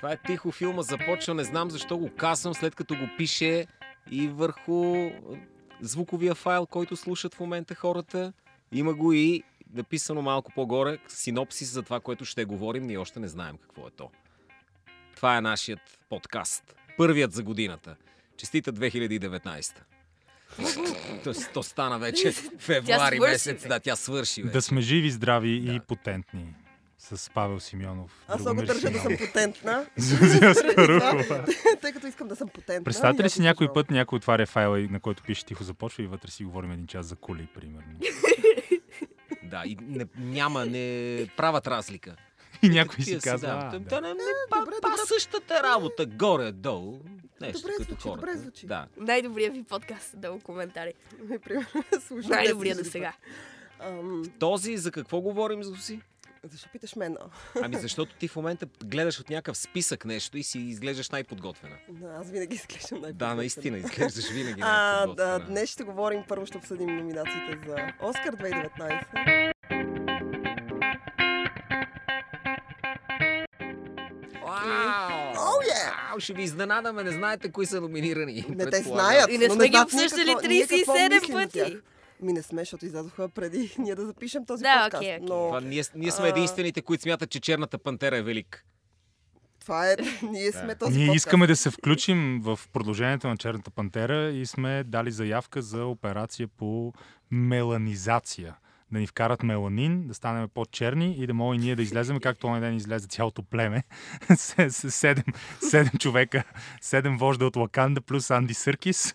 Това е тихо филма започва, не знам защо го казвам, след като го пише и върху звуковия файл, който слушат в момента хората. Има го и написано малко по-горе синопсис за това, което ще говорим. Ние още не знаем какво е то. Това е нашият подкаст. Първият за годината. Честита 2019. То, то стана вече февруари месец. Да, тя свърши. Вече. Да сме живи, здрави Да. и потентни. С Павел Симеонов. Аз много държа да съм потентна. Зузия Старухова. Тъй като искам да съм потентна. Представете ли си някой път някой отваря файла, и- на който пише тихо започва и вътре си говорим един час за кули, примерно. Да, и не, няма, не правят разлика. И някой си казва, да. не, не, па, добре, па добре. същата работа, горе-долу. Нещо Добре като звучи, хората. добре звучи. Да. Най-добрият ви подкаст, долу коментари. Най-добрият до 10 сега. Този, за какво говорим, Зуси? Защо питаш мен? а? Ами защото ти в момента гледаш от някакъв списък нещо и си изглеждаш най-подготвена. Да, Аз винаги изглеждам най Да, наистина, изглеждаш винаги А, да, най-подготвена. днес ще говорим, първо ще обсъдим номинациите за Оскар 2019. Вау! Oh, yeah! Вау, Ще ви изненадаме, не знаете кои са номинирани. Не те знаят. И не сме ги обсъждали какво- ние какво 37 мислим за пъти. Ми не сме, защото излязоха преди ние да запишем този Да, подкаст. окей, окей. Но Това, ние, ние сме А. единствените, които смятат, че Черната пантера е велик. това е, ние сме този Ние подкаст. искаме да се включим в продължението на Черната пантера и сме дали заявка за операция по меланизация. Да ни вкарат меланин, да станем по-черни и да може и ние да излезем, както онен ден излезе цялото племе. Седем, седем човека, седем вожда от Лаканда плюс Анди Съркис,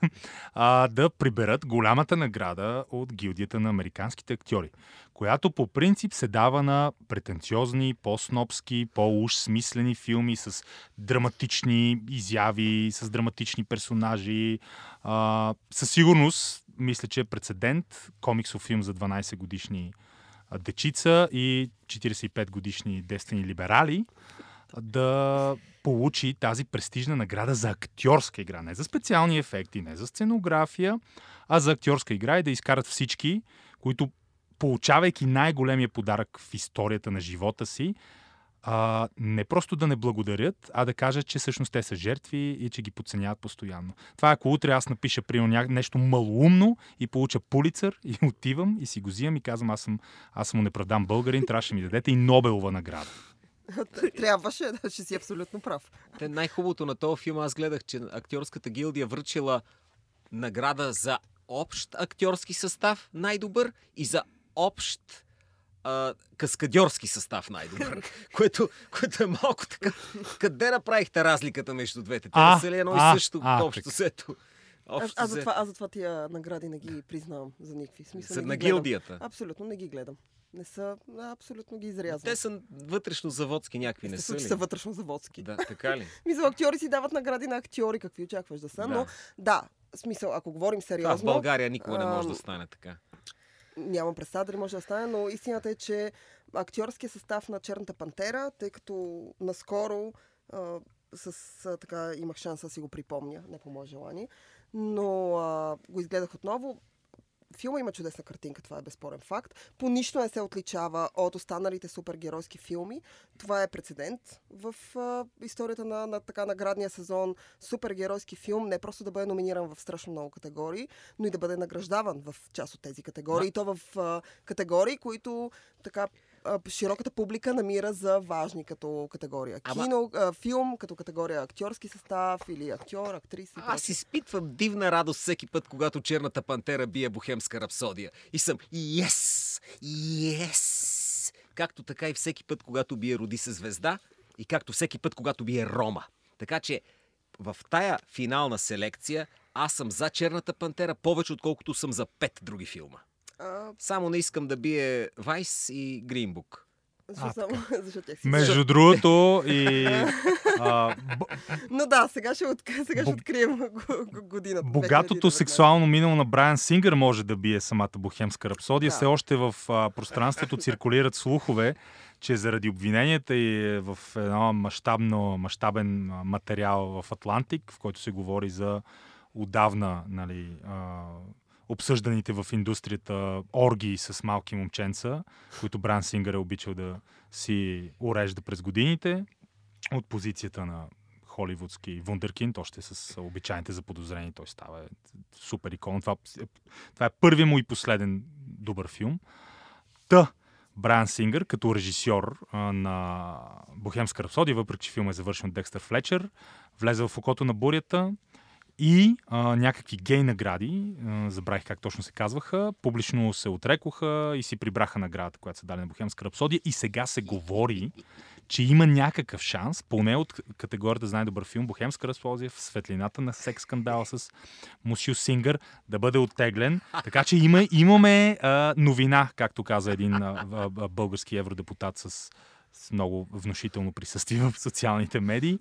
а, да приберат голямата награда от гилдията на американските актьори, която по принцип се дава на претенциозни, по-снопски, по-уж смислени филми с драматични изяви, с драматични персонажи. А, със сигурност, мисля, че е прецедент комиксов филм за 12 годишни дечица и 45 годишни действени либерали да получи тази престижна награда за актьорска игра. Не за специални ефекти, не за сценография, а за актьорска игра и да изкарат всички, които получавайки най-големия подарък в историята на живота си, а, не просто да не благодарят, а да кажат, че всъщност те са жертви и че ги подценяват постоянно. Това е, ако утре аз напиша примерно ня... нещо малоумно и получа пулицър и отивам и си го взимам и казвам, аз съм, аз съм неправдан българин, трябваше да ми дадете и Нобелова награда. Трябваше, да, ще си абсолютно прав. Те, най-хубавото на този филм, аз гледах, че актьорската гилдия връчила награда за общ актьорски състав най-добър и за общ а, каскадьорски състав най-добър. което, което е малко така. Къде направихте разликата между двете? Те са ли едно и също а, общо взето? Аз, Общо аз, затова, аз затова тия награди не ги признавам за никакви. Смисъл, на ги гледам. гилдията. Абсолютно не ги гледам. Не са, абсолютно ги изрязвам. Те са вътрешно заводски някакви, не са ли? са вътрешно заводски. Да, така ли? Мисля, актьори си дават награди на актьори, какви очакваш да са, Да. но да, смисъл, ако говорим Това в сериозно, България никога не може да стане така. Нямам представа дали може да стане, но истината е, че актьорския състав на Черната пантера, тъй като наскоро а, с, а, така имах шанс да си го припомня, не по мое желание, но а, го изгледах отново. Филма има чудесна картинка, това е безспорен факт. По нищо не се отличава от останалите супергеройски филми. Това е прецедент в а, историята на, на така наградния сезон. Супергеройски филм не просто да бъде номиниран в страшно много категории, но и да бъде награждаван в част от тези категории. Да. И то в а, категории, които така широката публика намира за важни като категория. Ама- Кино, а, филм като категория актьорски състав или актьор, актриса. Аз изпитвам дивна радост всеки път, когато черната пантера бие бухемска рапсодия. И съм yes, yes. Както така и всеки път, когато бие роди се звезда и както всеки път, когато бие Рома. Така че в тая финална селекция аз съм за черната пантера повече, отколкото съм за пет други филма. А, Само не искам да бие Вайс и Гринбук. защо А, само, тях си Между другото и а, б- Но да, сега ще, от... сега ще открием го- го- годината. Богатото 2019. сексуално минало на Брайан Сингър може да бие самата бухемска рапсодия. Да. Все още в а, пространството циркулират слухове, че заради обвиненията и в едно мащабно, мащабен материал в Атлантик, в който се говори за отдавна нали, а, обсъжданите в индустрията оргии с малки момченца, които Бран Сингър е обичал да си урежда през годините. от позицията на холивудски вундеркинд, още с обичайните заподозрени. Той става супер икон. Това, това е първият му и последен добър филм. Та, Брайан Сингър, като режисьор а, на Бохемска рапсодия, въпреки че филмът е завършен от Декстър Флечер, влезе в окото на бурята и а, някакви гей награди, а, забравих как точно се казваха, публично се отрекоха и си прибраха наградата, която са дали на Бохемска рапсодия и сега се говори, че има някакъв шанс, поне от категорията за най-добър филм, Бохемска разползия в светлината на секс скандала с Мусю Сингър да бъде оттеглен. Така че има, имаме а, новина, както каза един а, а, български евродепутат с, с много внушително присъствие в социалните медии.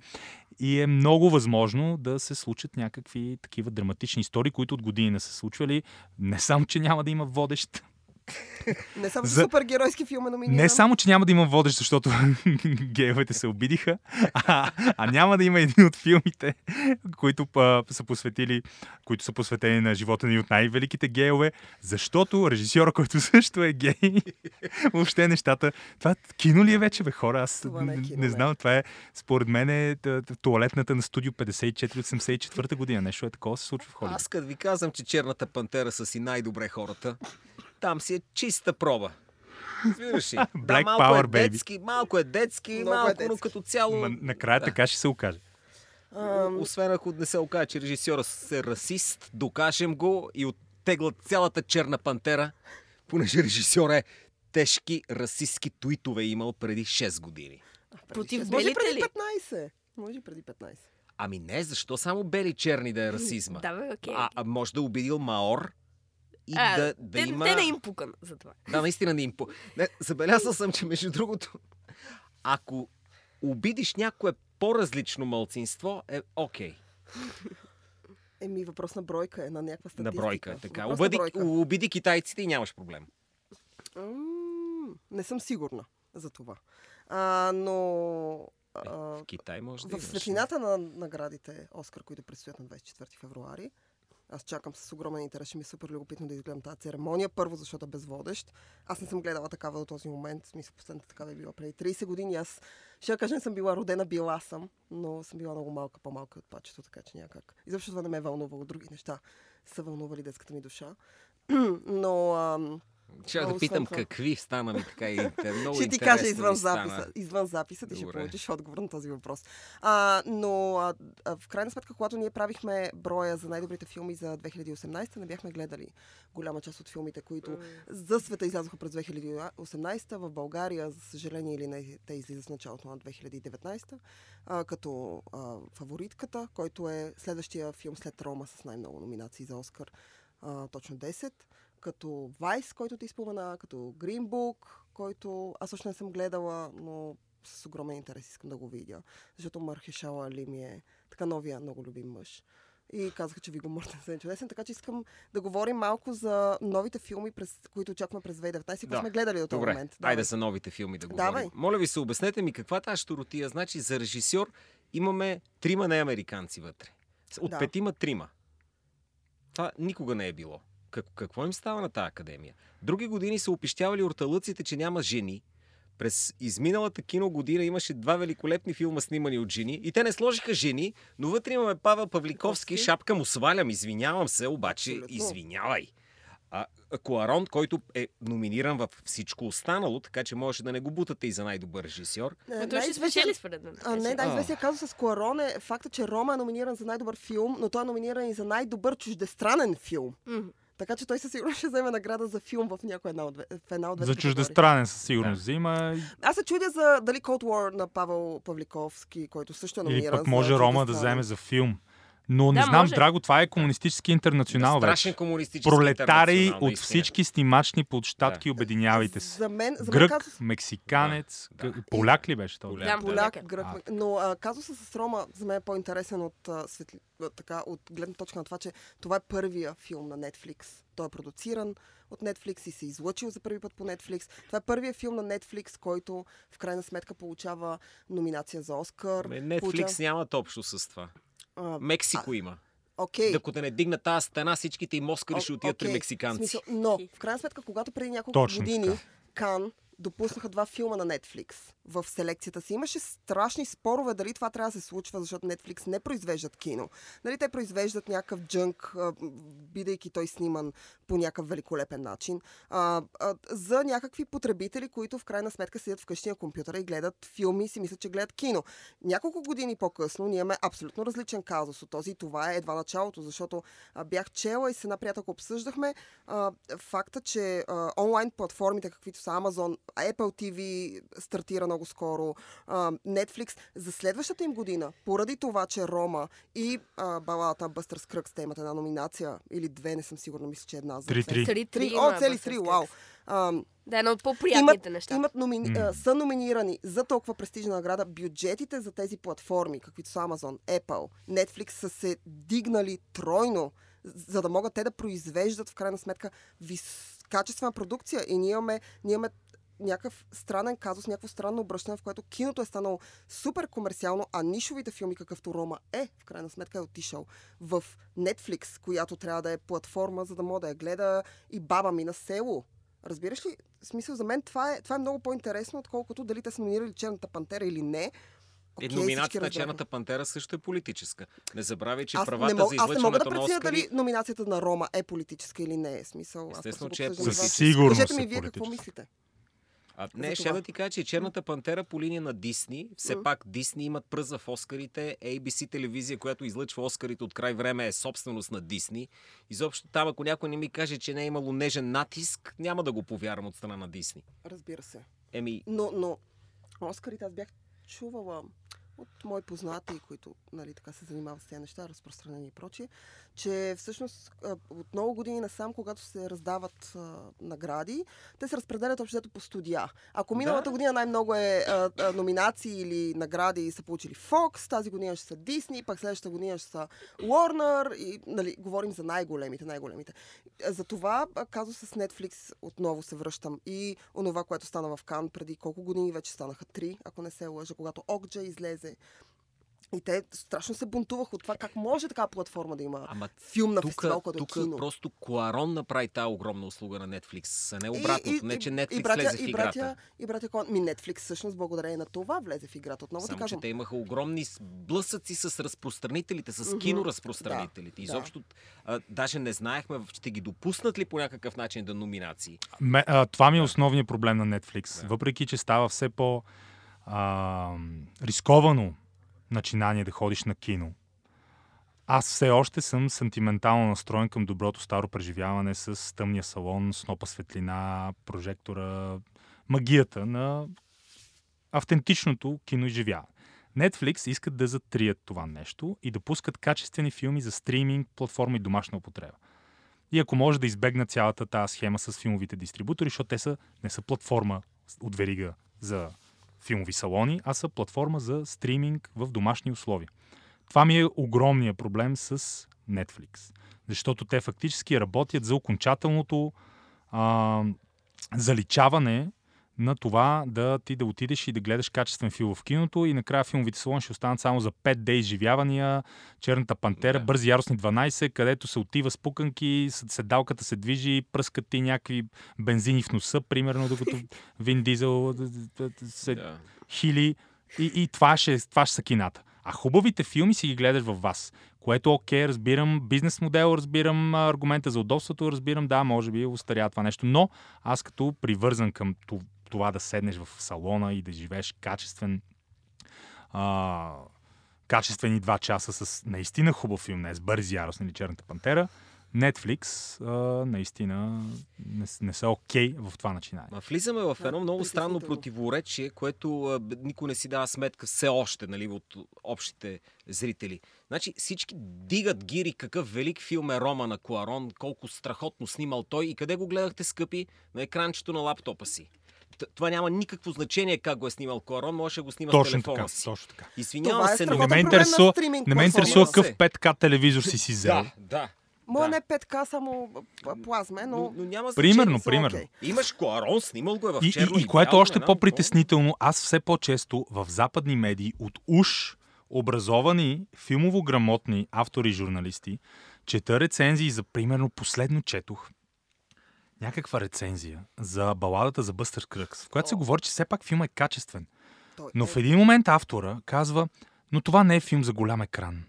И е много възможно да се случат някакви такива драматични истории, които от години не са случвали. Не само, че няма да има водещ Не само за... супергеройски филм е номиниран. Не само, че няма да има водещ, защото гейовете се обидиха, а, а няма да има един от филмите, които а, са посветили, които са посветени на живота ни от най-великите гейове, защото режисьора, който също е гей, въобще нещата. Това кино ли е вече, бе, хора? Аз Това не, е кино, не знам. Това е, според мен, е туалетната на студио 54-84 година. Нещо е такова се случва в Холивуд. Аз като ви казвам, че Черната пантера са си най-добре хората, там си е чиста проба. Разбираш ли? Black да, малко Power, е baby. детски, малко е детски, Много е малко, детски. но като цяло... Ма, накрая Да. така ще се окаже. Ам, Освен ако не се окаже, че режисьора е расист, докажем го и оттеглят цялата черна пантера, понеже режисьор е тежки расистски туитове имал преди 6 години. Против шест- Може белите преди ли? 15. Може преди 15. Ами не, защо само бели черни да е расизма? Да, бе, окей. а, а може да е обидил Маор и А, да, да те, има... те не им пукан за това. Да, наистина не им... Не, забелязал съм, че между другото, ако обидиш някое по-различно мълцинство, е окей. Еми, въпрос на бройка е, на някаква На статистика. бройка е така. Въпрос на Обиди, бройка. обиди китайците и нямаш проблем. М, Не съм сигурна за това. А, но Е, в Китай може да в светлината на наградите Оскар, които предстоят на 24 февруари, аз чакам с огромен интерес. Ще ми е супер любопитно да изгледам тази церемония. Първо, защото е безводещ. Аз не съм гледала такава до този момент. В смисъл, последната такава е била преди 30 години. Аз ще я кажа, не съм била родена, била съм, но съм била много малка, по-малка от пачето, така че някак. Изобщо това не ме е вълнувало. Други неща са вълнували детската ми душа. но ам, Ще да питам това. какви стана ми така и те- много ще ти кажа извън записа. Извън записа ти ще получиш отговор на този въпрос. А, но а, а, в крайна сметка, когато ние правихме броя за най-добрите филми за 2018, не бяхме гледали голяма част от филмите, които за света излязоха през 2018. В България, за съжаление или не, те излизат в началото на 2019. А, като а, фаворитката, който е следващия филм след Рома с най-много номинации за Оскар. А, точно 10 като Вайс, който ти спомена, като Green Book, който аз още не съм гледала, но с огромен интерес искам да го видя. Защото Мархешала Али ми е така новия много любим мъж. И казаха, че Виго Мортенсен е чудесен, така че искам да говорим малко за новите филми, през, които очакваме през 2019, които Да. сме гледали до този Добре, момент. айде за новите филми да Давай. говорим. Моля ви се, обяснете ми каква е тази щуротия. Значи за режисьор имаме трима неамериканци вътре. От Да. петима трима. Това никога не е било. Как, какво им става на тази академия? Други години са опищявали орталъците, че няма жени. През изминалата кино година имаше два великолепни филма снимани от жени. И те не сложиха жени, но вътре имаме Павел Павликовски. Шапка му свалям, извинявам се, обаче Абсолютно. извинявай. А, Куарон, който е номиниран във всичко останало, така че можеше да не го бутате и за най-добър режисьор. Е, Но той ще спечели според мен. А, не, да, известният казус с Куарон е факта, че Рома е номиниран за най-добър филм, но той е номиниран и за най-добър чуждестранен филм. Мгм. Така че той със сигурност ще вземе награда за филм в някоя една от, в една от двете За чуждестранен със сигурност Да. взима. Аз се чудя за дали Cold War на Павел Павликовски, който също е Или номиниран. пък за може Рома да вземе за филм. Но не Да, знам, може. Драго, това е комунистически интернационал Страшен вече. комунистически Пролетари интернационал, от всички снимачни площадки, обединявайте се. За мен, за мен Грък, казус, мексиканец, Да, да. поляк ли беше той? Поляк. Да, Да. поляк, поляк. грък, А. но а, казуса с Рома за мен е по-интересен от, а, светли, така, от гледна точка на това, че това е първия филм на Netflix. Той е продуциран от Netflix и се е излъчил за първи път по Netflix. Това е първия филм на Netflix, който в крайна сметка получава номинация за Оскар. Ме, Netflix Получава- нямат общо с това. А, Мексико има. Окей. Докато да не дигна тази стена, всичките им Оскари ще отидат при мексиканци. Смисъл, но, в крайна сметка, когато преди няколко Точно години така. Кан допуснаха два филма на Netflix в селекцията си. Имаше страшни спорове дали това трябва да се случва, защото Netflix не произвеждат кино. Нали, те произвеждат някакъв джънк, бидейки той сниман по някакъв великолепен начин, а, а, за някакви потребители, които в крайна сметка седят вкъщи на компютъра и гледат филми и си мислят, че гледат кино. Няколко години по-късно ние имаме абсолютно различен казус от този това е едва началото, защото а, бях чела и с една приятелка обсъждахме а, факта, че а, онлайн платформите, каквито са Amazon, Apple TV стартира много скоро, а, Netflix, за следващата им година, поради това, че Рома и а, балата Бъстър Скръкс, те имат една номинация, или две, не съм сигурна, мисля, че една. за Три, три. Три, Три, о, цели три, вау. А, Да, едно от по-приятните неща. имат номини... А, са номинирани за толкова престижна награда. Бюджетите за тези платформи, каквито са Amazon, Apple, Netflix, са се дигнали тройно, за да могат те да произвеждат в крайна сметка вис... качествена продукция. И ние имаме, ние имаме някакъв странен казус, някакво странно обръщане, в което киното е станало супер комерциално, а нишовите филми, какъвто Рома е, в крайна сметка е отишъл в Netflix, която трябва да е платформа, за да мога да я гледа и баба ми на село. Разбираш ли? В смисъл, за мен това е, това е много по-интересно, отколкото дали те са номинирали Черната пантера или не. Е, Окей, номинацията на. Черната пантера също е политическа. Не забравяй, че аз правата не, мог, за аз не мога да излъчването на преценя Оскари... дали номинацията на Рома е политическа или не е. Смисъл, аз Естествено, просто че е обсъждам Със сигурност Кажете ми е вие какво политическа. мислите. А, не, ще да ти кажа, че Черната пантера по линия на Дисни, все пак Дисни имат пръз в Оскарите, ABC телевизия, която излъчва Оскарите от край време е собственост на Дисни. Изобщо там, ако някой не ми каже, че не е имало нежен натиск, няма да го повярвам от страна на Дисни. Разбира се. Еми, Но, но Оскарите аз бях чувала от мои познати, които нали, така се занимават с тези неща, разпространени и прочие, че всъщност от много години насам, когато се раздават а, награди, те се разпределят общо по студия. Ако Да. миналата година най-много е а, а, номинации или награди са получили Fox, тази година ще са Disney, пак следващата година ще са Warner и нали, говорим за най-големите, най-големите. За това казва с Netflix отново се връщам и онова, което стана в Кан преди колко години, вече станаха три, ако не се лъжа, когато Окджа излезе. И те страшно се бунтуваха от това как може такава платформа да има ама филм на тук, фестивал, който е тук кино. просто Куарон направи тази огромна услуга на Netflix, а не обратното. не, че Netflix и братя, влезе в и играта. братя, и братя, ми Netflix всъщност благодарение на това влезе в играта. Отново ти Само, че те имаха огромни блъсъци с разпространителите, с Мгм. киноразпространителите. Да, Изобщо, а, даже не знаехме, ще ги допуснат ли по някакъв начин да номинации. Ме, а, това ми е основният проблем на Netflix. Да. Въпреки, че става все по а, рисковано начинание да ходиш на кино. Аз все още съм сантиментално настроен към доброто старо преживяване с тъмния салон, снопа светлина, прожектора, магията на автентичното киноизживяване. Netflix искат да затрият това нещо и да пускат качествени филми за стриминг, платформа и домашна употреба. И ако може да избегнат цялата тази схема с филмовите дистрибутори, защото те са, не са платформа от верига за филмови салони, а са платформа за стриминг в домашни условия. Това ми е огромният проблем с Netflix. Защото те фактически работят за окончателното а, заличаване на това да ти да отидеш и да гледаш качествен филм в киното и накрая филмовите салони ще останат само за 5D изживявания, Черната пантера, Да. Бързи яростни 12, където се отива с пуканки, седалката се движи, пръскат ти някакви бензини в носа, примерно, докато Вин Дизел се Да. хили и, и това, ще, това ще са кината. А хубавите филми си ги гледаш във вас. Което окей, разбирам бизнес модел, разбирам аргумента за удобството, разбирам, да, може би устарява това нещо, но аз като привързан към ту- това да седнеш в салона и да живееш качествен а, качествени два часа с наистина хубав филм, не с бързи ярост или Черната пантера, Netflix а, наистина не, не са окей в това начинание. Ма влизаме в Да, едно много странно противоречие, което а, никой не си дава сметка все още, нали, от общите зрители. Значи всички дигат гири какъв велик филм е Рома на Куарон, колко страхотно снимал той и къде го гледахте, скъпи? На екранчето на лаптопа си. Това няма никакво значение как го е снимал Куарон, може да го снима с Точно телефона така, си. точно така. Извинявам е се, но... Не ме интересува- Не ме интересува какъв 5К телевизор си си взел. Да, да. Моя да. не е 5К, само плазме, Но, но... но няма Примерно, значение. примерно. окей. Имаш Куарон, снимал го е в И, черно и, и което бяло, още не знам, по-притеснително, аз все по-често в западни медии от уж образовани, филмово грамотни автори и журналисти чета рецензии за, примерно, последно четох някаква рецензия за баладата за Бъстър Кръкс, в която се говори, че все пак филм е качествен. Но е... в един момент автора казва, но това не е филм за голям екран.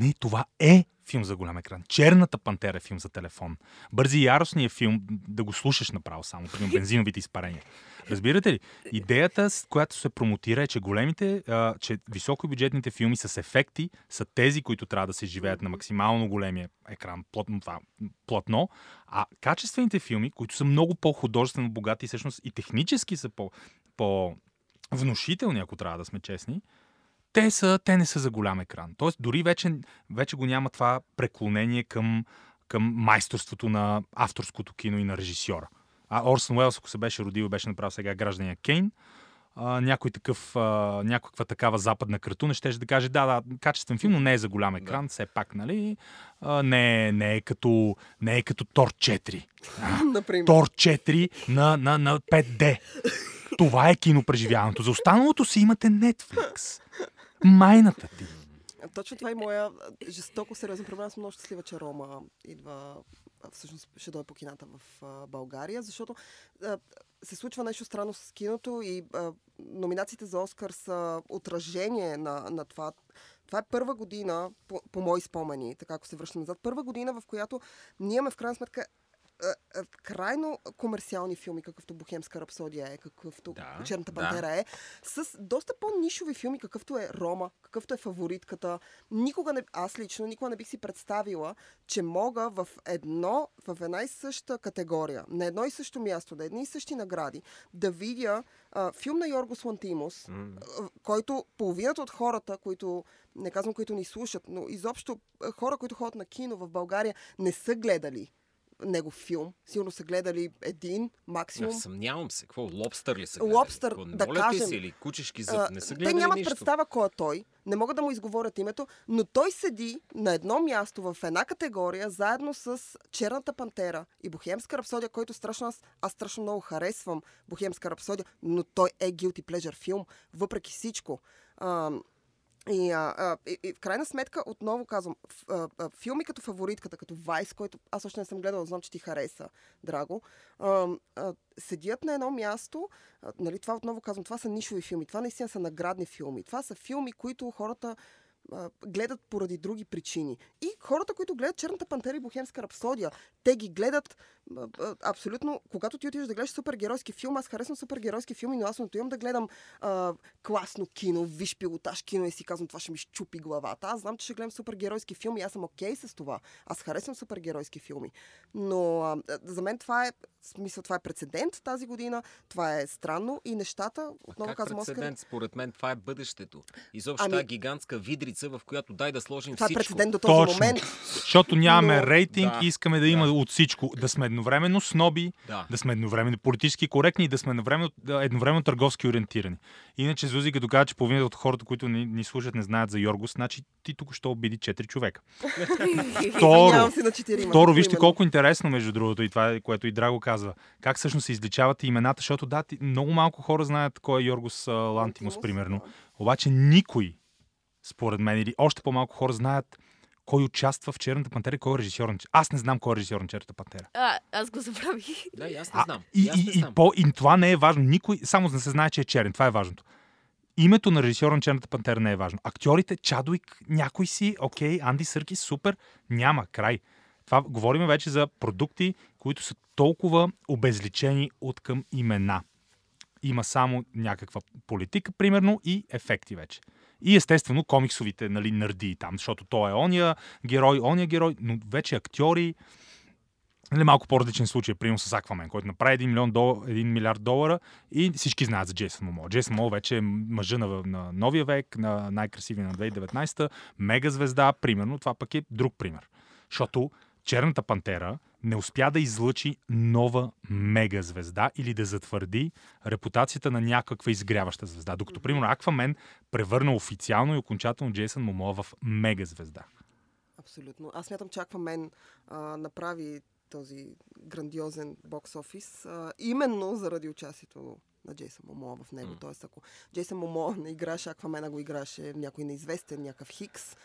Не, това е филм за голям екран. Черната пантера е филм за телефон. Бързи и яростни е филм да го слушаш направо само, при бензиновите изпарения. Разбирате ли? Идеята, с която се промотира е, че големите, а, че високобюджетните филми с ефекти са тези, които трябва да се живеят на максимално големия екран, плътно, това, платно, а качествените филми, които са много по-художествено богати, всъщност и технически са по, по внушителни, ако трябва да сме честни, те, са, те не са за голям екран. Тоест, дори вече, вече го няма това преклонение към, към майсторството на авторското кино и на режисьора. А Орсън Уелс, ако се беше родил и беше направил сега граждания Кейн, а, някой такъв, а, някаква такава западна кратуна ще да каже, да, да, качествен филм, но не е за голям екран, все пак, нали? А, не, е- не, е като, не е като Тор 4. например. Тор 4 на, на, на 5D. Това е кинопреживяването. За останалото си имате Netflix. Майната ти. Точно това е моя жестоко сериозен проблем. Аз съм много щастлива, че Рома идва всъщност ще дойде по кината в България, защото се случва нещо странно с киното и а, номинациите за Оскар са отражение на, на това. Това е първа година, по, по мои спомени, така ако се връщам назад, първа година, в която ние имаме в крайна сметка крайно комерциални филми, какъвто Бохемска рапсодия е, какъвто Да, Черната да. пантера е, с доста по-нишови филми, какъвто е Рома, какъвто е фаворитката. Никога не, аз лично никога не бих си представила, че мога в едно, в една и съща категория, на едно и също място, на едни и същи награди, да видя а, филм на Йоргос Лантимос, а, който половината от хората, които, не казвам, които ни слушат, но изобщо хора, които ходят на кино в България, не са гледали негов филм. Сигурно са гледали един, Не, максимум. съмнявам се. Какво? Лобстър ли са гледали? Лобстър, Какво, да кажем. си, или кучешки зъб? Не са те гледали нямат нищо. представа кой е той, не могат да му изговорят името, но той седи на едно място в една категория, заедно с Черната пантера и Бохемска рапсодия, който страшно аз, аз страшно много харесвам Бохемска рапсодия, но той е guilty pleasure филм, въпреки всичко. А, и, а, и, и в крайна сметка, отново казвам, ф, а, а, филми като фаворитката, като Вайс, който аз още не съм гледала, знам, че ти хареса, драго, а, а, седят на едно място, а, нали, това отново казвам, това са нишови филми, това наистина са наградни филми, това са филми, които хората а, гледат поради други причини. И хората, които гледат Черната пантера и Бохемска рапсодия, те ги гледат а, а, абсолютно, когато ти отидеш да гледаш супергеройски филм, аз харесвам супергеройски филми, но аз не отивам да гледам а, класно кино, виж пилотаж кино и си казвам, това ще ми щупи главата. Аз знам, че ще гледам супергеройски филми и аз съм окей с това. Аз харесвам супергеройски филми. Но а, за мен това е, смисъл, това е прецедент тази година, това е странно и нещата, отново как казвам, Оскар, прецедент? Според мен това е бъдещето. Изобщо Ами- тази гигантска видрица, в която дай да сложим това е всичко. прецедент до този Точно. момент. Защото нямаме Но- рейтинг Да, и искаме да има да. от всичко. Да сме едновременно сноби, Да. да сме едновременно политически коректни и да сме едновременно, едновременно търговски ориентирани. Иначе Зузи, като че половината от хората, които ни, ни слушат, не знаят за Йоргос, значи ти тук ще обиди 4 човека. Второ. Второ, вижте колко интересно, между другото, и това, е, което и Драго казва. Как всъщност се изличават имената, защото да, ти, много малко хора знаят кой е Йоргос Лантимос, Лантимос, примерно. Обаче никой, според мен, или още по-малко хора знаят кой участва в Черната пантера и кой е режисьор на Аз не знам кой е режисьор на Черната пантера. А, аз го забравих. Да, и аз не А, знам. и, аз не и, и, знам. по, и това не е важно. Никой, само да се знае, че е черен. Това е важното. Името на режисьора на Черната пантера не е важно. Актьорите, Чадуик, някой си, окей, Анди Сърки, супер, няма, край. Това говорим вече за продукти, които са толкова обезличени от към имена. Има само някаква политика, примерно, и ефекти вече. И естествено комиксовите нали, нърди там, защото той е ония герой, ония герой, но вече актьори, Нали, малко по-различен случай, примерно с Аквамен, който направи 1, милион дол... 1 милиард долара и всички знаят за Джейсън Момо. Джейсън Момо вече е мъжа на, на новия век, на най-красивия на 2019, мега звезда, примерно. Това пък е друг пример. Защото Черната пантера не успя да излъчи нова мега звезда или да затвърди репутацията на някаква изгряваща звезда. Докато, примерно, Аквамен превърна официално и окончателно Джейсън Момо в мега звезда. Абсолютно. Аз смятам, че Аквамен а, направи този грандиозен бокс офис а, именно заради участието на Джейсън Момо в него. М. Тоест, ако Джейсън Момо не играше Аквамена, го играше някой неизвестен, някакъв Хикс,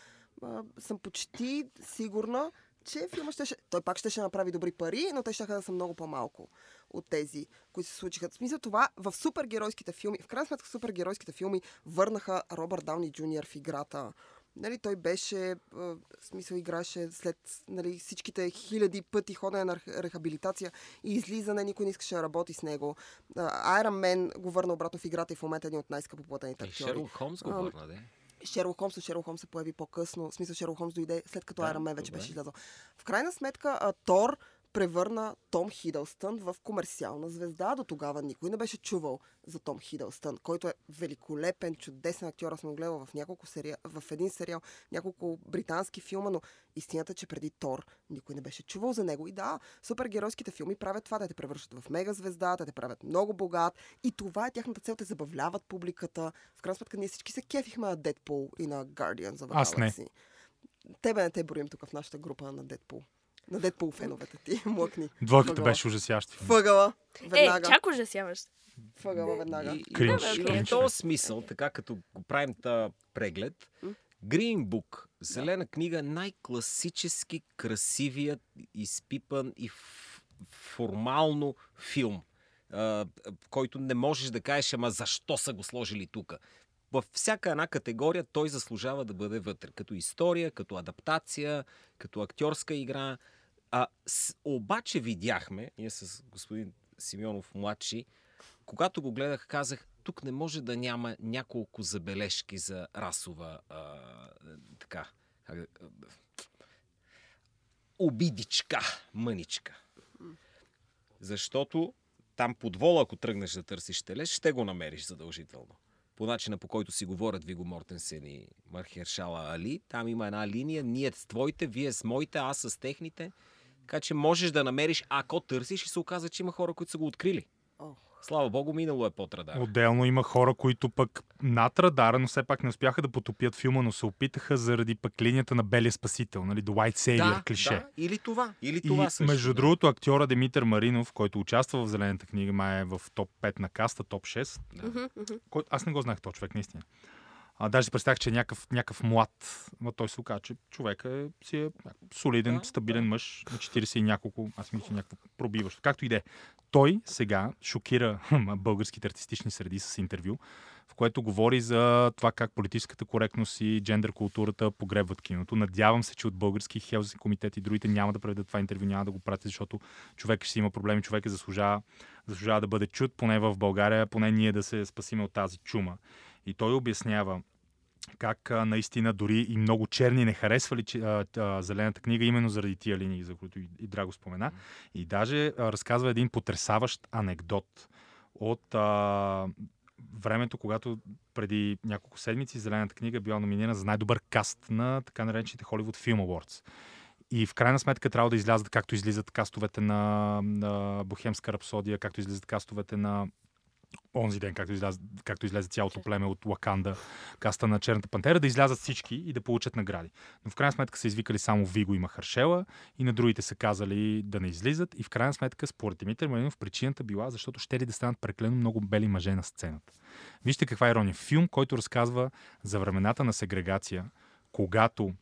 а, съм почти сигурна, че филма ще, той пак ще, ще направи добри пари, но те ще да са много по-малко от тези, които се случиха. В смисъл това, в супергеройските филми, в крайна сметка супергеройските филми върнаха Робърт Дауни Джуниор в играта. Нали, той беше, в смисъл играше след нали, всичките хиляди пъти ходене на рехабилитация и излизане, никой не искаше да работи с него. Айрон Мен го върна обратно в играта и в момента е един от най-скъпо платените актьори. Шерлок Холмс го върна, да? Шерлок Холмс, Шерлок Холмс се появи по-късно. В смисъл Шерлок Холмс дойде след като да, Айрон Мен вече добре. беше излязъл. В крайна сметка, Тор превърна Том Хидълстън в комерциална звезда. До тогава никой не беше чувал за Том Хидълстън, който е великолепен, чудесен актьор. Аз съм гледал в, няколко сериал, в един сериал, няколко британски филма, но истината, че преди Тор никой не беше чувал за него. И да, супергеройските филми правят това, да те превръщат в мега звезда, да те правят много богат. И това е тяхната цел, те забавляват публиката. В крайна сметка ние всички се кефихме на Дедпул и на Guardians of the Аз не. Тебе не те броим тук в нашата група на Дедпул. На Дедпул феновете ти, млъкни. Двойката беше ужасящ. Въгъла. Веднага. Е, чак ужасяващ. Въгъла веднага. И, и, и, в този смисъл, така като го правим та преглед, Green Book, зелена книга, най-класически красивият, изпипан и формално филм, който не можеш да кажеш, ама защо са го сложили тук във всяка една категория той заслужава да бъде вътре. Като история, като адаптация, като актьорска игра. А, с, обаче видяхме, ние с господин Симеонов младши, когато го гледах, казах, тук не може да няма няколко забележки за расова а, така, обидичка, мъничка. Защото там под вола, ако тръгнеш да търсиш телеш, ще го намериш задължително по начина по който си говорят Виго Мортенсен и Мархершала Али. Там има една линия, ние с твоите, вие с моите, аз с техните. Така че можеш да намериш, ако търсиш и се оказа, че има хора, които са го открили. Слава Богу, минало е под радара. Отделно има хора, които пък над радара, но все пак не успяха да потопят филма, но се опитаха заради пък линията на Белия спасител, нали, The White Savior да, клише. Да, или това, или това и, също. Между да. другото, актьора Димитър Маринов, който участва в Зелената книга, май е в топ 5 на каста, топ 6. Да. Който, аз не го знаех този човек, наистина. А, даже представях, че е някакъв, някакъв млад. Но той се оказа, че човек е, си е солиден, да, стабилен да. мъж на 40 и няколко, аз мисля, някакво пробиващо. Както и да е. Той сега шокира българските артистични среди с интервю, в което говори за това как политическата коректност и джендър културата погребват киното. Надявам се, че от български Хелзински комитет и другите няма да проведат това интервю, няма да го пратят, защото човек ще си има проблеми, човек е заслужава, заслужава да бъде чут, поне в България, поне ние да се спасиме от тази чума. И той обяснява как а, наистина дори и много черни не харесвали че, а, а, Зелената книга именно заради тия линии, за които и, и Драго спомена. И даже а, разказва един потрясаващ анекдот от а, времето, когато преди няколко седмици Зелената книга била номинирана за най-добър каст на така наречените Hollywood Film Awards. И в крайна сметка трябва да излязат, както излизат кастовете на, на Бохемска рапсодия, както излизат кастовете на онзи ден, както излезе, както излезе цялото племе от Лаканда, каста на Черната пантера, да излязат всички и да получат награди. Но в крайна сметка са извикали само Виго и Махаршела и на другите са казали да не излизат. И в крайна сметка, според Димитър Малинов, причината била, защото ще ли да станат преклено много бели мъже на сцената. Вижте каква е ирония. Филм, който разказва за времената на сегрегация, когато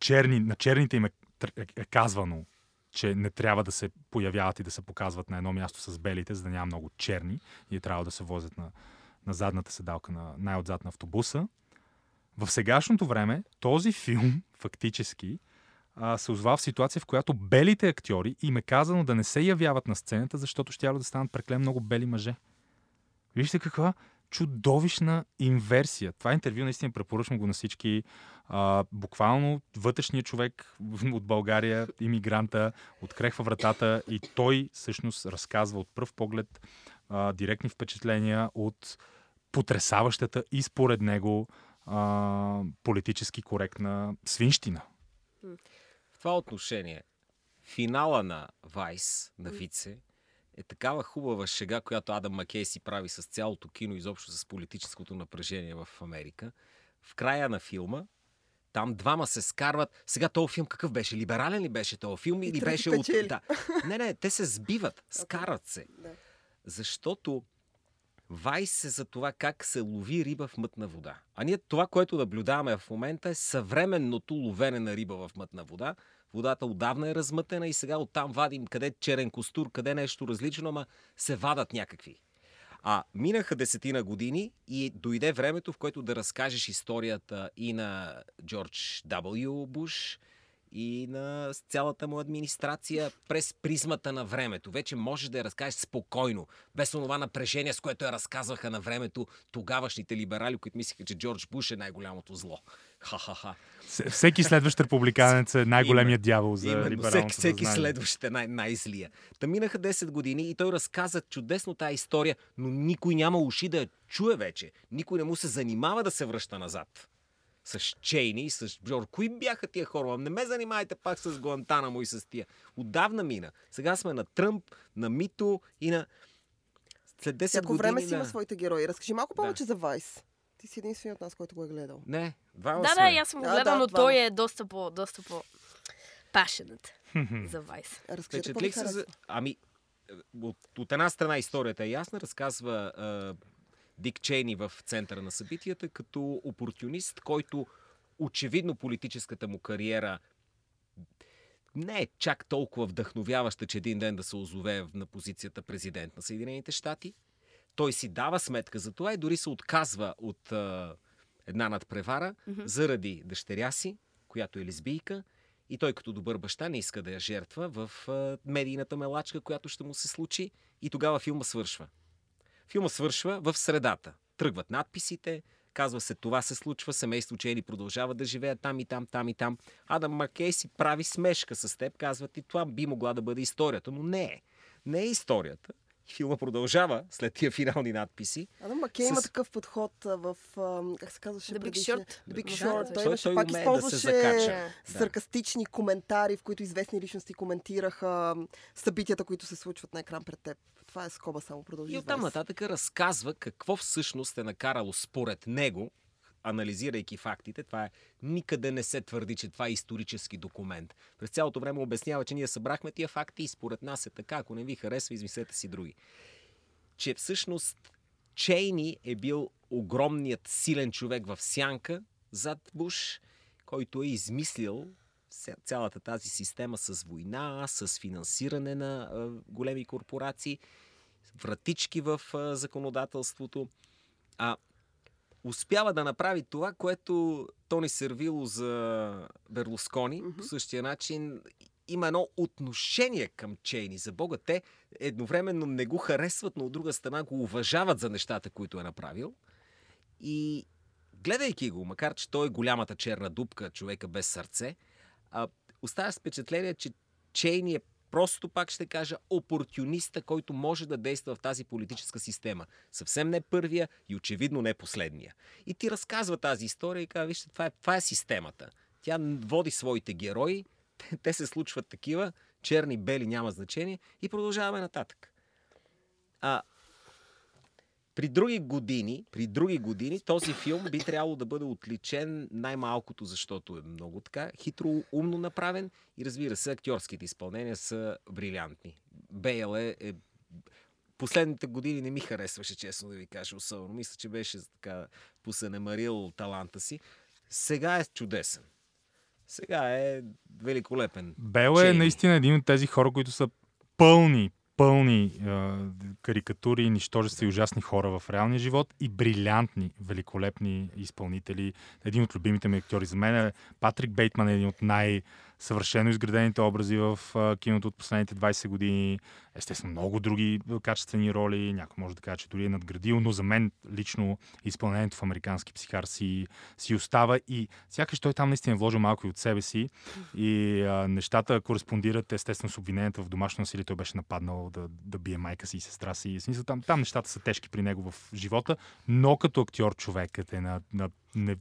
черни, на черните им е, е казвано че не трябва да се появяват и да се показват на едно място с белите, за да няма много черни и трябва да се возят на, на задната седалка, на най-отзад на автобуса. В сегашното време този филм фактически а, се озва в ситуация, в която белите актьори им е казано да не се явяват на сцената, защото ще да станат преклен много бели мъже. Вижте каква чудовищна инверсия. Това интервю наистина препоръчвам го на всички. А, буквално вътрешният човек от България, иммигранта, открехва вратата и той всъщност разказва от пръв поглед а, директни впечатления от потрясаващата и според него а, политически коректна свинщина. В това отношение, финала на Вайс, на Вице, е такава хубава шега, която Адам Макей си прави с цялото кино, изобщо с политическото напрежение в Америка. В края на филма, там двама се скарват. Сега този филм какъв беше? Либерален ли беше този филм? Или беше от... Да. Не, не, те се сбиват, скарат се. Защото Вайс е за това как се лови риба в мътна вода. А ние това, което наблюдаваме в момента е съвременното ловене на риба в мътна вода, водата отдавна е размътена и сега оттам вадим къде черен костур, къде нещо различно, ама се вадат някакви. А минаха десетина години и дойде времето, в което да разкажеш историята и на Джордж W. Буш, и на цялата му администрация през призмата на времето. Вече можеш да я разкажеш спокойно, без онова напрежение, с което я разказваха на времето тогавашните либерали, които мислиха, че Джордж Буш е най-голямото зло. Ха-ха-ха. Всеки следващ републиканец е най-големият дявол за Именно, либералното всеки, всеки следващ е най- най-злия. Та минаха 10 години и той разказа чудесно тази история, но никой няма уши да я чуе вече. Никой не му се занимава да се връща назад. С Чейни с Джор. Кои бяха тия хора? Не ме занимайте пак с Гуантанамо и с тия. Отдавна мина. Сега сме на Тръмп, на Мито и на... След 10 Всяко години време си на... има своите герои. Разкажи малко Да. повече за Вайс. Ти си единственият от нас, който го е гледал. Не, двама Да, сме. да, аз съм го гледал, да, но той е доста по, доста по passionate за Вайс. Разкажи се за... Ами, от, от една страна историята е ясна, разказва Дик Чейни в центъра на събитията като опортюнист, който очевидно политическата му кариера не е чак толкова вдъхновяваща, че един ден да се озове на позицията президент на Съединените щати. Той си дава сметка за това и дори се отказва от е, една надпревара Мгм. заради дъщеря си, която е лесбийка, и той като добър баща не иска да я жертва в а, медийната мелачка, която ще му се случи. И тогава филма свършва. Филма свършва в средата. Тръгват надписите, казва се това се случва, семейство Чейни продължава да живеят там и там, там и там. Адам Маккей си прави смешка с теб, казват и това би могла да бъде историята, но не е. Не е историята. Филма продължава след тия финални надписи. Адам Маккей има С- такъв подход а, в, а, как се казваше The Big? Short. The Big Да, Short. да, Той, той- той пак да използваше. Да. саркастични коментари, в които известни личности коментираха събитията, които се случват на екран пред теб. Това е скоба, само продължи. И оттам нататък разказва какво всъщност е накарало според него, анализирайки фактите, това е никъде не се твърди, че това е исторически документ. През цялото време обяснява, че ние събрахме тия факти и според нас е така. Ако не ви харесва, измислете си други. Че всъщност Чейни е бил огромният силен човек в сянка зад Буш, който е измислил цялата тази система с война, с финансиране на големи корпорации, вратички в законодателството. А успява да направи това, което Тони Сервило за Берлускони Мгм. по същия начин има едно отношение към Чейни. За Бога, те едновременно не го харесват, но от друга страна го уважават за нещата, които е направил. И гледайки го, макар че той е голямата черна дупка, човека без сърце, а, оставя впечатление, че Чейни е просто, пак ще кажа, опортюниста, който може да действа в тази политическа система. Съвсем не първия и очевидно не последния. И ти разказва тази история и казва, вижте, това е, това е системата. Тя води своите герои, те, те се случват такива, черни, бели, няма значение и продължаваме нататък. А, при други години, при други години, този филм би трябвало да бъде отличен най-малкото, защото е много така хитро, умно направен и разбира се, актьорските изпълнения са брилянтни. Бейл е, е последните години не ми харесваше, честно да ви кажа, особено. Мисля, че беше така посанемарил таланта си. Сега е чудесен. Сега е великолепен. Бел е Чейни. наистина един от тези хора, които са пълни, пълни е, карикатури нищожества и ужасни хора в реалния живот и брилянтни, великолепни изпълнители. Един от любимите ми актьори за мен е Патрик Бейтман, един от най- съвършено изградените образи в киното от последните 20 години. Естествено, много други качествени роли. Някой може да каже, че дори е надградил, но за мен лично изпълнението в американски психар си, си остава и сякаш той там наистина е вложил малко и от себе си и а, нещата кореспондират естествено с обвиненията в домашно насилие. Той беше нападнал да, да бие майка си и сестра си. В смисъл, там, там нещата са тежки при него в живота, но като актьор човекът е на, на, на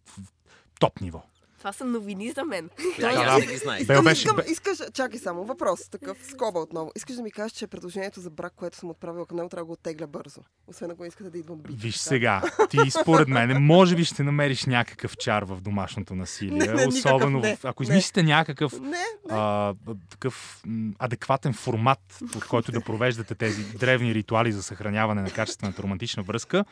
топ ниво. Това са новини за мен. Да, да, аз да. не ги знаех. Бел Искам, беше- искам, бе- искаш, чакай само, въпрос, такъв скоба отново. Искаш да ми кажеш, че предложението за брак, което съм отправила към него, трябва да го оттегля бързо. Освен ако искате да идвам бит. Виж така. сега, ти според мен, може би ще намериш някакъв чар в домашното насилие. Не, не, никакъв особено не, в, ако не. измислите някакъв Не, не. а, такъв адекватен формат, под който да провеждате тези древни ритуали за съхраняване на качествената романтична връзка,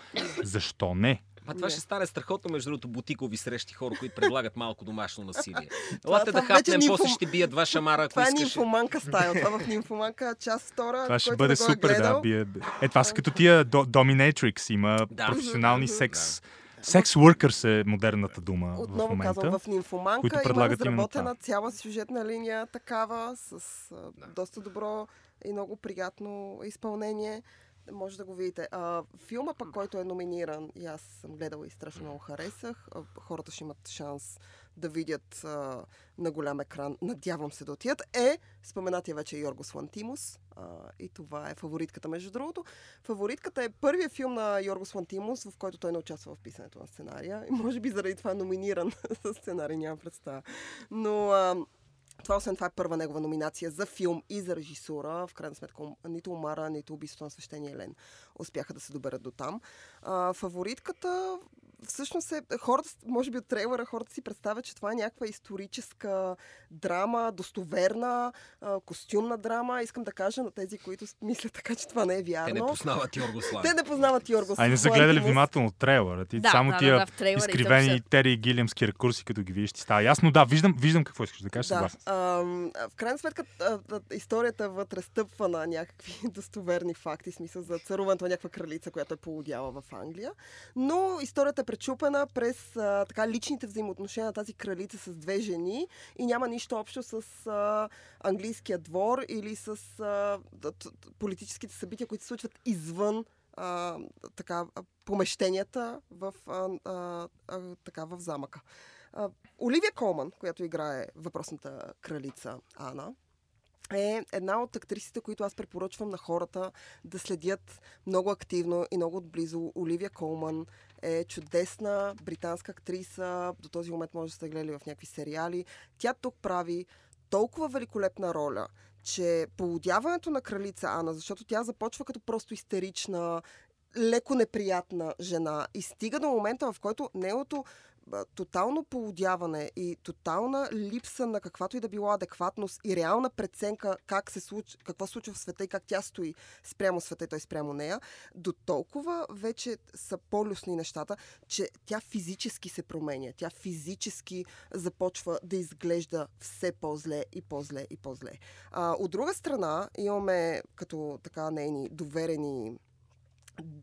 защо не? Ма това Не. ще стане страхотно, между другото, бутикови срещи хора, които предлагат малко домашно насилие. Елате да хапнем, нимфо- после ще бият два шамара, ако Това е искаш. нимфоманка стайл. Това в нимфоманка част втора. Това ще бъде е супер, да. гледал. Бие... Е, това са като тия до, Dominatrix. Има Да. професионални секс. Секс workers е модерната дума в Отново момента. казвам, в Нимфоманка има разработена цяла сюжетна линия такава, с а, Да. доста добро и много приятно изпълнение. Може да го видите. А, филма пък, който е номиниран, и аз съм гледала и страшно много харесах. А, хората ще имат шанс да видят а, на голям екран. Надявам се да отидат. Е, споменатия вече Йоргос Лантимус. А, и това е фаворитката, между другото. Фаворитката е първият филм на Йоргос Лантимус, в който той не участва в писането на сценария. И може би заради това е номиниран за сценарий, нямам представа. Но а, това, освен това, е първа негова номинация за филм и за режисура. В крайна сметка, нито Омара, нито Убийството на свещения Елен успяха да се доберат до там. А, фаворитката всъщност е, хората, може би от трейлера, хората си представят, че това е някаква историческа драма, достоверна, а, костюмна драма. Искам да кажа на тези, които мислят така, че това не е Те не вярно. познават Йоргослав. Те не познават Йоргос Ай, не са гледали внимателно трейлера. Ти Да, само да, тия да, да, изкривени изобщо. Тери и Гилямски рекурси, като ги видиш, ти става ясно. Да, виждам, виждам какво искаш да кажеш, Да, съгласен. а, в крайна сметка а, а, историята вътре стъпва на някакви достоверни факти, в смисъл за царуването на някаква кралица, която е полудяла в Англия. Но историята пречупена през а, така личните взаимоотношения на тази кралица с две жени и няма нищо общо с а, английския двор или с а, политическите събития, които се случват извън а, така, помещенията в, а, а, така, в замъка. А, Оливия Колман, която играе въпросната кралица Ана, е една от актрисите, които аз препоръчвам на хората да следят много активно и много отблизо. Оливия Колман е чудесна британска актриса. До този момент може да сте гледали в някакви сериали. Тя тук прави толкова великолепна роля, че полудяването на кралица Ана, защото тя започва като просто истерична, леко неприятна жена и стига до момента, в който нейното тотално полудяване и тотална липса на каквато и да било адекватност и реална преценка как се случва, какво случва в света и как тя стои спрямо света и той спрямо нея, до толкова вече са по-люсни нещата, че тя физически се променя. Тя физически започва да изглежда все по-зле и по-зле и по-зле. А, от друга страна имаме като така нейни доверени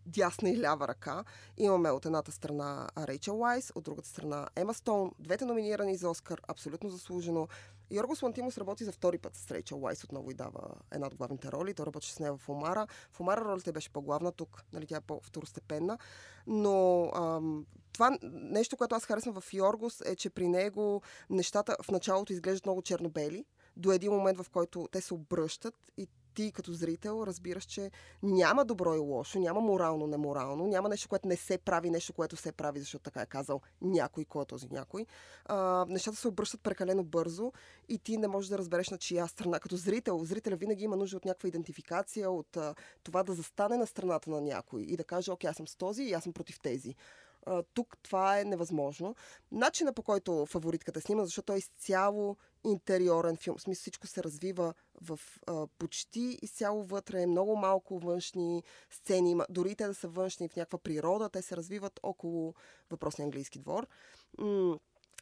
дясна и лява ръка. Имаме от едната страна Рейчел Уайс, от другата страна Ема Стоун, двете номинирани за Оскар, абсолютно заслужено. Йоргос Лантимус работи за втори път с Рейчел Уайс, отново и дава една от главните роли. Той работи с нея в Омара. В Омара ролята беше по-главна, тук нали, тя е по-второстепенна. Но ам, това нещо, което аз харесвам в Йоргос е, че при него нещата в началото изглеждат много черно-бели, до един момент, в който те се обръщат и ти като зрител разбираш, че няма добро и лошо, няма морално, неморално, няма нещо, което не се прави, нещо, което се прави, защото така е казал някой, кой е този някой. А, нещата се обръщат прекалено бързо и ти не можеш да разбереш на чия страна. Като зрител, зрителя винаги има нужда от някаква идентификация, от а, това да застане на страната на някой и да каже, окей, аз съм с този и аз съм против тези. Тук това е невъзможно. Начина по който фаворитката снима, защото той е изцяло интериорен филм. В смисъл всичко се развива в а, почти изцяло вътре, много малко външни сцени има. Дори те да са външни в някаква природа, те се развиват около въпросния английски двор.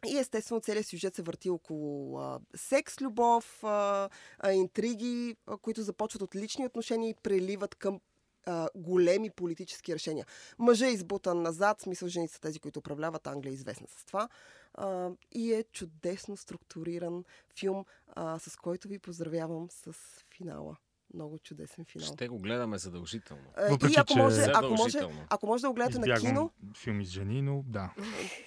И естествено целият сюжет се върти около а, секс, любов, а, а, интриги, а, които започват от лични отношения и преливат към а, големи политически решения. Мъжа е избутан назад, смисъл жените са тези, които управляват Англия, е известна с това. А, и е чудесно структуриран филм, а, с който ви поздравявам с финала. Много чудесен финал. Ще го гледаме задължително. Въпреки, и ако че- може, ако може, ако може да го гледате на Избягвам кино, филми с жени, но да.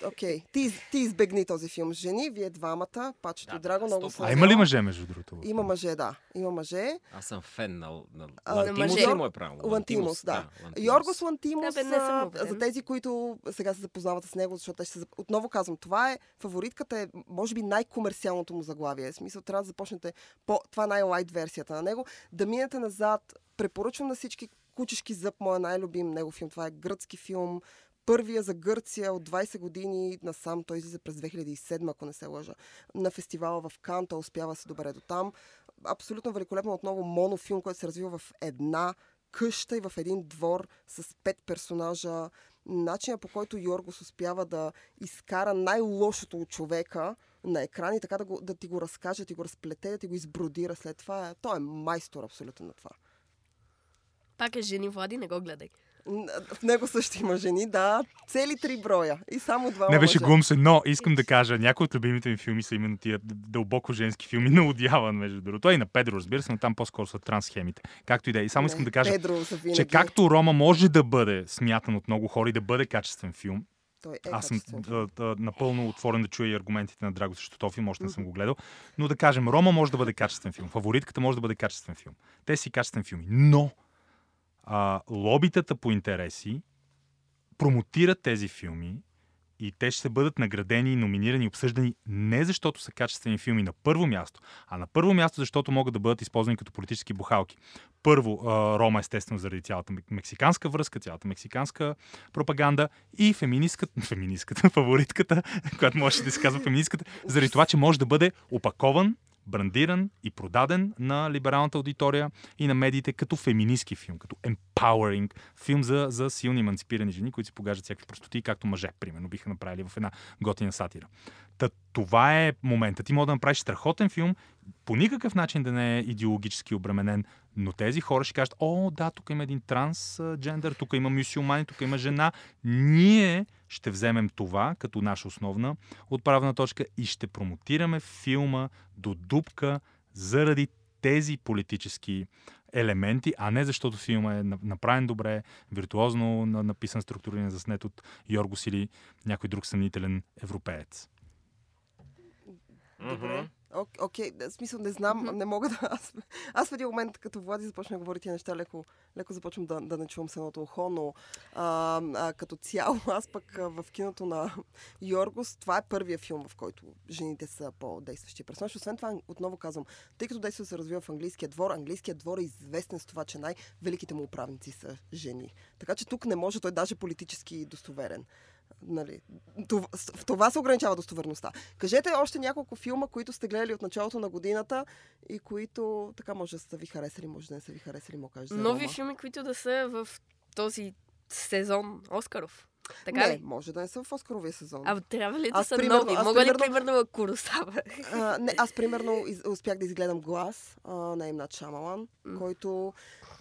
окей, ти, из- ти избегни този филм с жени, вие двамата, пачето Да, и Драго, да, много 100%. се А има ли мъже, между другото? Има мъже, да. Има мъже. Аз съм фен на, на А, Лантимус мъже. ли му е правилно? Лантимус, да. Лантимус. Йоргос Лантимус, Да, бе, а, за тези, които сега се запознават с него, защото те ще се... Отново казвам, това е фаворитката, е, може би най-комерциалното му заглавие. В смисъл, трябва да започнете по... Това е най-лайт версията на него. Да минете назад. Препоръчвам на всички Кучешки зъб, моя най-любим него филм. Това е гръцки филм. Първия за Гърция от 20 години насам. Той излиза през 2007, ако не се лъжа. На фестивала в Кан. Той успява се добре до там. Абсолютно великолепно отново монофилм, който се развива в една къща и в един двор с пет персонажа. начинът по който Йоргос успява да изкара най-лошото от човека на екран и така да, го, да ти го разкаже, да ти го разплете, да ти го избродира след това. Той е майстор абсолютно на това. Пак е жени, Влади, не го гледай. В него също има жени, да. Цели три броя. И само два Не беше глум се, но искам да кажа, някои от любимите ми филми са именно тия дълбоко женски филми на Одяван, между другото. Той и на Педро, разбира се, но там по-скоро са трансхемите. Както и да е. И само искам да кажа, Педро че както Рома може да бъде смятан от много хора и да бъде качествен филм, Той е аз съм качествен. а, а, напълно отворен да чуя и аргументите на Драго срещу този филм, още не съм го гледал. Но да кажем, Рома може да бъде качествен филм. Фаворитката може да бъде качествен филм. Те си качествен филми. Но а, лобитата по интереси промотират тези филми и те ще бъдат наградени, номинирани, обсъждани не защото са качествени филми на първо място, а на първо място, защото могат да бъдат използвани като политически бухалки. Първо, Рома, естествено, заради цялата мек- мексиканска връзка, цялата мексиканска пропаганда и феминистката, феминистката, фаворитката, която може да се казва феминистката, заради това, че може да бъде опакован, брандиран и продаден на либералната аудитория и на медиите като феминистки филм, като empowering филм за, за силни емансипирани жени, които си погаждат всякакви простоти, както мъже, примерно, биха направили в една готина сатира. Та, това е момента. Ти може да направиш страхотен филм, по никакъв начин да не е идеологически обременен, но тези хора ще кажат, о, да, тук има един трансджендър, тук има мюсюлмани, тук има жена. Ние ще вземем това като наша основна отправна точка и ще промотираме филма до дупка заради тези политически елементи, а не защото филма е на- направен добре, виртуозно на- написан, структуриран, заснет от Йоргос или някой друг съмнителен европеец. Добре. Ок- Окей, в смисъл не знам, не мога да... Аз, аз в един момент, като Влади започна да говори тия неща, леко, леко започвам да, да не чувам с едното ухо, но а, а, като цяло, аз пък а, в киното на Йоргос, това е първия филм, в който жените са по-действащи персонажи. Освен това, отново казвам, тъй като действието се развива в английския двор, английският двор е известен с това, че най-великите му управници са жени. Така че тук не може, той е даже политически достоверен. Нали, това, в това се ограничава достоверността. Кажете още няколко филма, които сте гледали от началото на годината и които така може да са ви харесали, може да не са ви харесали, да кажа. Нови филми, които да са в този сезон Оскаров. Така не, ли? може да не са в Оскаровия сезон. А трябва ли да Аз са примерно- нови? аз Мога ли примерно- примерно Куросава? А, не, аз примерно из, успях да изгледам глас а, на Имнат Шамалан, М. който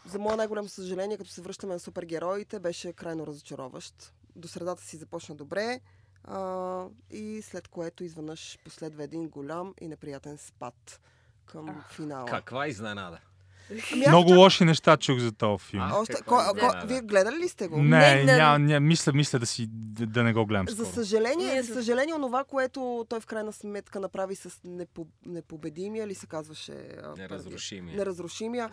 за мое най-голямо съжаление, като се връщаме на супергероите, беше крайно разочароващ. До средата си започна добре а, и след което изведнъж последва един голям и неприятен спад към финала. Каква изненада. Ами Много чак- лоши неща чух за този филм. А? Още, ко, е ко, изненада? вие гледали ли сте го? Не, Не, не. ня, ня, мисля, мисля да, си, да, да не го гледам За съжаление, Ние за съжаление, онова, което той в крайна сметка направи с непо, непобедимия, ли се казваше? Неразрушимия. Неразрушимия.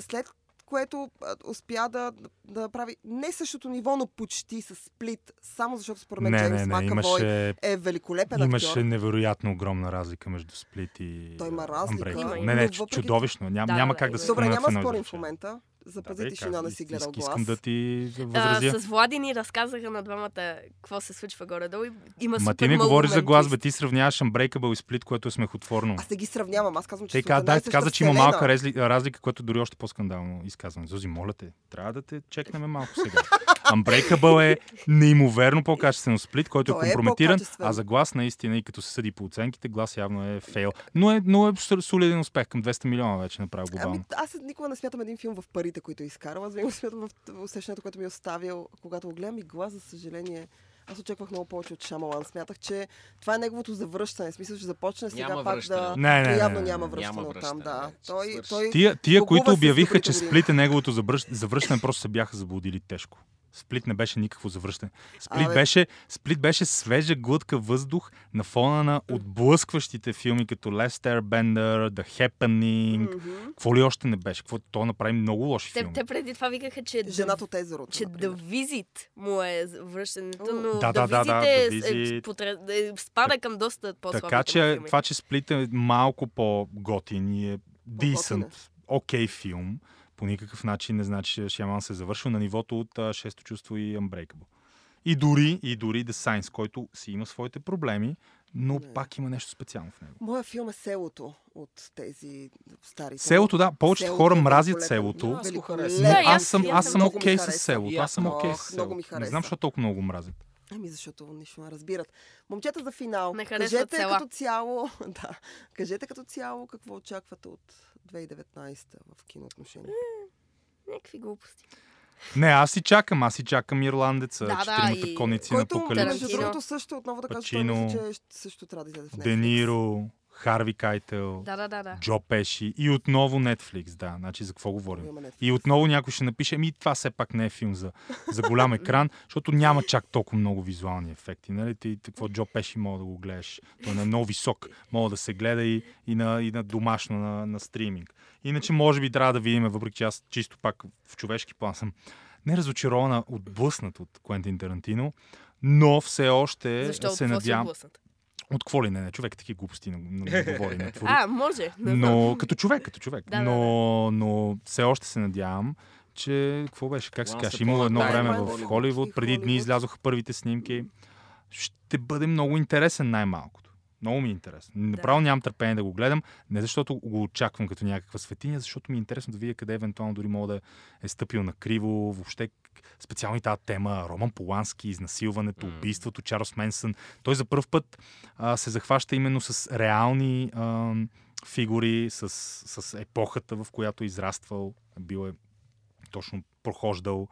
След което успя да, да прави не същото ниво, но почти с сплит, само защото според мен Джеймс не, не, Макавой имаше, е великолепен имаше актьор. невероятно огромна разлика между Сплит и Той има разлика. Има, Не, не, въпреки- чудовищно. Ням, Да, няма да, как да. да се Добре, няма спорим в момента. Запазете Да, тишина да си гледал глас. Искам да ти А, възразя. с Влади ни разказаха на двамата какво се случва горе-долу. и Има Ма ти не говориш за глас, бе, ти сравняваш Unbreakable и Split, което е смехотворно. Аз не ги сравнявам. Аз казвам, че Те каза, да, каза, че има малка резли, разлика, което дори още по-скандално изказване. Зузи, моля те, трябва да те чекнем малко сега. Unbreakable е неимоверно по-качествено сплит, който е Той е компрометиран, а за глас наистина и като се съди по оценките, глас явно е фейл. Но е, но е солиден успех към 200 милиона вече направил глобално. Ами, аз никога не смятам един филм в парите, които е изкарал. Аз винаги смятам в усещането, което ми е оставил, когато го гледам и глас, за съжаление. Аз очаквах много повече от Шамалан. Смятах, че това е неговото завръщане. Смисъл, че започне сега Няма пак връщане. да... Не, не, Но не, явно не, няма не, връщане няма от там, връщане, да. вече, Той, той... Тия, тия които обявиха, че години. Сплит е неговото завръщ... завръщане, просто се бяха заблудили тежко. Сплит не беше никакво завръщане. Сплит, Абе. беше, Сплит беше свежа глътка въздух на фона на отблъскващите филми като Last Airbender, The Happening. Мгм. Какво ли още не беше? Какво то направи много лоши Те, филми. те преди това викаха, че Жената от езерото, че. The Visit му е връщането, но Да, The да, да, да, The е, Visit. е, потре- е, спада към доста по-слабите Така че филми. това, че Сплит е малко по-готин и е е. decent, окей филм, по никакъв начин не значи, че Шяман се е завършил на нивото от а, Шесто чувство и Unbreakable. И дори, и дори The Science, който си има своите проблеми, но Не. пак има нещо специално в него. Моя филм е Селото от тези стари. Селото, да, повечето Селото хора е мразят селото. Да, аз съм, аз окей с хареса. селото. Аз съм окей Ох, с много ми селото. Не знам, защо толкова много го мразят. Ами защото нищо не разбират. Момчета за финал. Не кажете села. като цяло, да, кажете като цяло какво очаквате от 2019 в киноотношение. Някакви глупости. Не, аз си чакам, аз си чакам Ирландеца, Да, да, четиримата и- конници на Който, между Апокалипсис. Тарантино. другото, също отново да кажа, Пачино, мисля, че ще- също трябва да излезе в Netflix. Де Ниро, Харви Кайтел, Да, да, да, да. Джо Пеши и отново Netflix, да. Значи за какво говорим? И отново някой ще напише, ми това все пак не е филм за, за голям екран, защото няма чак толкова много визуални ефекти. Нали? Ти какво Джо Пеши мога да го гледаш. Той е много висок. Мога да се гледа и, и, на, и на домашно, на, на стриминг. Иначе може би трябва да видим, въпреки че аз чисто пак в човешки план съм не разочарована, отблъснат от Куентин Тарантино, но все още Защо? Се си надявам. отблъснат? От какво ли не, не, човек такива глупости не, не, не говори, не твори. А, може. Не знам. Но като човек, като човек. Да, да, но, но все още се надявам, че какво беше, как се каже, имало едно време в. Холивуд, преди дни излязоха първите снимки. Ще бъде много интересен най-малкото. Много ми е интересно. Направо нямам търпение да го гледам, не защото го очаквам като някаква светиня, защото ми е интересно да видя къде евентуално дори мога да е стъпил на криво, въобще специално и тази тема, Роман Полански, изнасилването, М. убийството, Чарлз Менсън. Той за първ път а, се захваща именно с реални а, фигури, с, с епохата, в която е израствал, бил е точно прохождал.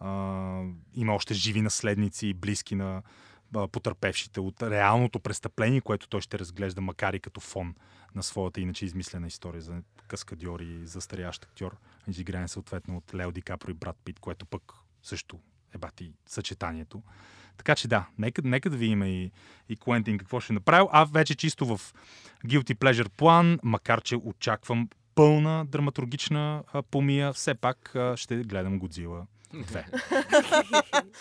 А, има още живи наследници близки на потърпевшите от реалното престъпление, което той ще разглежда, макар и като фон на своята иначе измислена история за каскадьор и застарящ актьор, изигран съответно от Лео Ди Капро и Брат Пит, което пък също е бати съчетанието. Така че да, нека, нека да видим и, и Куентин какво ще направи. А вече чисто в Guilty Pleasure план, макар че очаквам пълна драматургична помия, все пак ще гледам Годзила 2.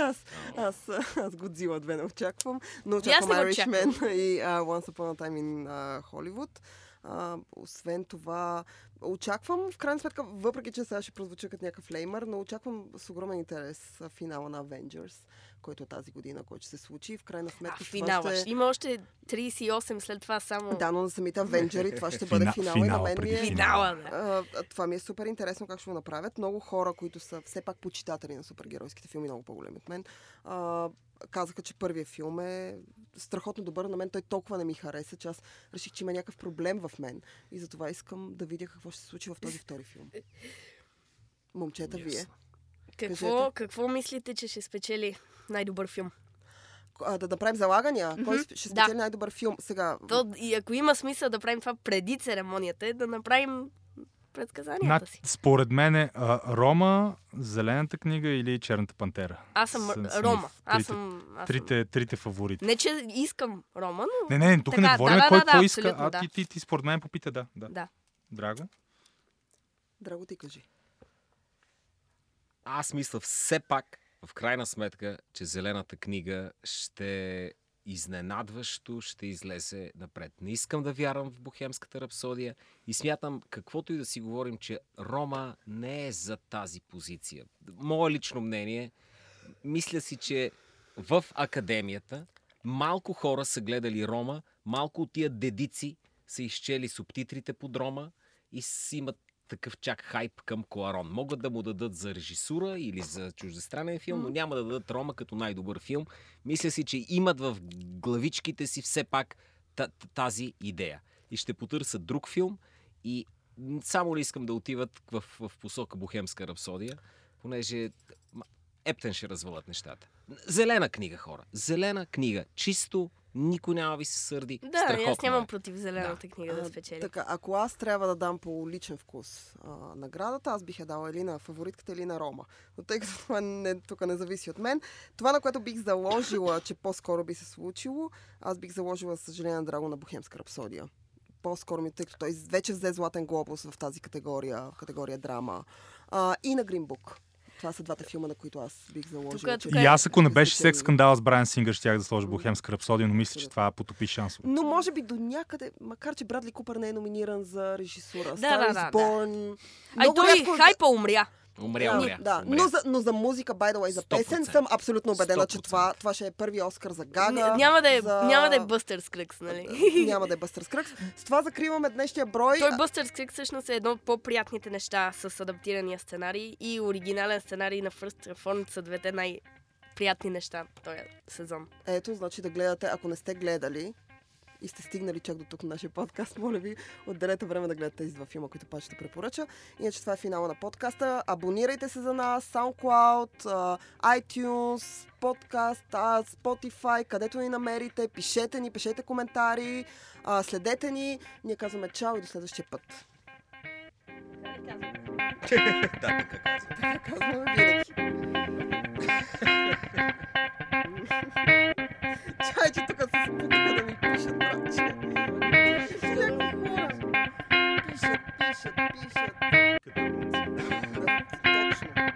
аз, аз, аз Годзила 2 не очаквам, но очаквам Irishman и uh, Once Upon a Time in uh, Hollywood. Uh, освен това, очаквам, в крайна сметка, въпреки че сега ще прозвуча като някакъв леймър, но очаквам с огромен интерес а, финала на Avengers, който е тази година, който ще се случи. В крайна сметка, А, това финала. ще... Ще... Има още 38 след това само. Да, но на самите Авенджери това ще бъде Фина- финала и на мен ми е... Финала, да. А, това ми е супер интересно как ще го направят. Много хора, които са все пак почитатели на супергеройските филми, много по-големи от мен, а, казаха, че първият филм е страхотно добър. На мен той толкова не ми хареса, че аз реших, че има някакъв проблем в мен. И затова искам да видя какво ще се случи в този втори филм. Момчета, Yes. вие. Какво, Кажете. какво мислите, че ще спечели най-добър филм? А, да направим залагания. Кой Мгм, сп- ще да. спечели най-добър филм? Сега, То, и ако има смисъл да правим това преди церемонията, е да направим предсказанията си. Според мен е а, Рома, Зелената книга или Черната пантера. Аз съм ми Рома. Аз трите- съм... Аз съм... Трите, трите фаворити. Не, че искам Рома, но... Не, не, тук Така, не говорим да, да, кой да, какво да, иска, а да. ти, ти, ти според мен попита, да. да. Да. Драго? Драго ти кажи. Аз мисля все пак, в крайна сметка, че Зелената книга ще изненадващо ще излезе напред. Не искам да вярвам в Бохемската рапсодия и смятам, каквото и да си говорим, че Рома не е за тази позиция. Мое лично мнение, мисля си, че в академията малко хора са гледали Рома, малко от тия дедици са изчели субтитрите под Рома и си имат такъв чак хайп към Коарон. Могат да му дадат за режисура или за чуждестранен филм, но няма да дадат Рома като най-добър филм. Мисля си, че имат в главичките си все пак та- та- тази идея. И ще потърсят друг филм и само ли искам да отиват в, в посока Бохемска рапсодия, понеже ептен ще развалят нещата. Зелена книга, хора. Зелена книга. Чисто, никой няма ви се сърди. Да, Страхотно аз нямам е. против зелената книга да А, спечели. Така, ако аз трябва да дам по личен вкус а, наградата, аз бих я дала или на фаворитката, или на Рома. Но тъй като това не, тук не зависи от мен, това, на което бих заложила, че по-скоро би се случило, аз бих заложила съжаление на Драго на Бохемска рапсодия. По-скоро ми, тъй като той вече взе Златен глобус в тази категория, категория драма. А, и на Book. Това са двата филма, на които аз бих заложила. Тук- че тук И аз, ако не беше секс скандала с Брайан Сингър, щях да сложа Бохемска рапсодия, но мисля, че това потопи шансове. Но може би до някъде, макар че Брадли Купър не е номиниран за режисура. Да, Star да, да, да. Born. Ай, Много той рядко- хайпа умря. Умря, Да, умря. Да, умря. но за, но за музика, by the way, за 100%. песен съм абсолютно убедена, че 100%. това, това ще е първи Оскар за Гага. Ня- Няма да е, за... няма да е Бъстър Скръкс, нали? Няма да е Бъстър Скръкс. С това закриваме днешния брой. Той Бъстър Скръкс всъщност е едно от по-приятните неща с адаптирания сценарий и оригинален сценарий на First Reformed са двете най-приятни неща този сезон. Ето, значи да гледате, ако не сте гледали и сте стигнали чак до тук на нашия подкаст, моля ви, отделете време да гледате тези два филма, които пак ще препоръча. Иначе това е финала на подкаста. Абонирайте се за нас, SoundCloud, iTunes, подкаст, Spotify, където ни намерите. Пишете ни, пишете коментари, следете ни. Ние казваме чао и до следващия път. Да, така казвам. Казваме винаги. Чай, че тук се спукаха да ми пишет, братцы. Пишет, пишет, пишет. Точно.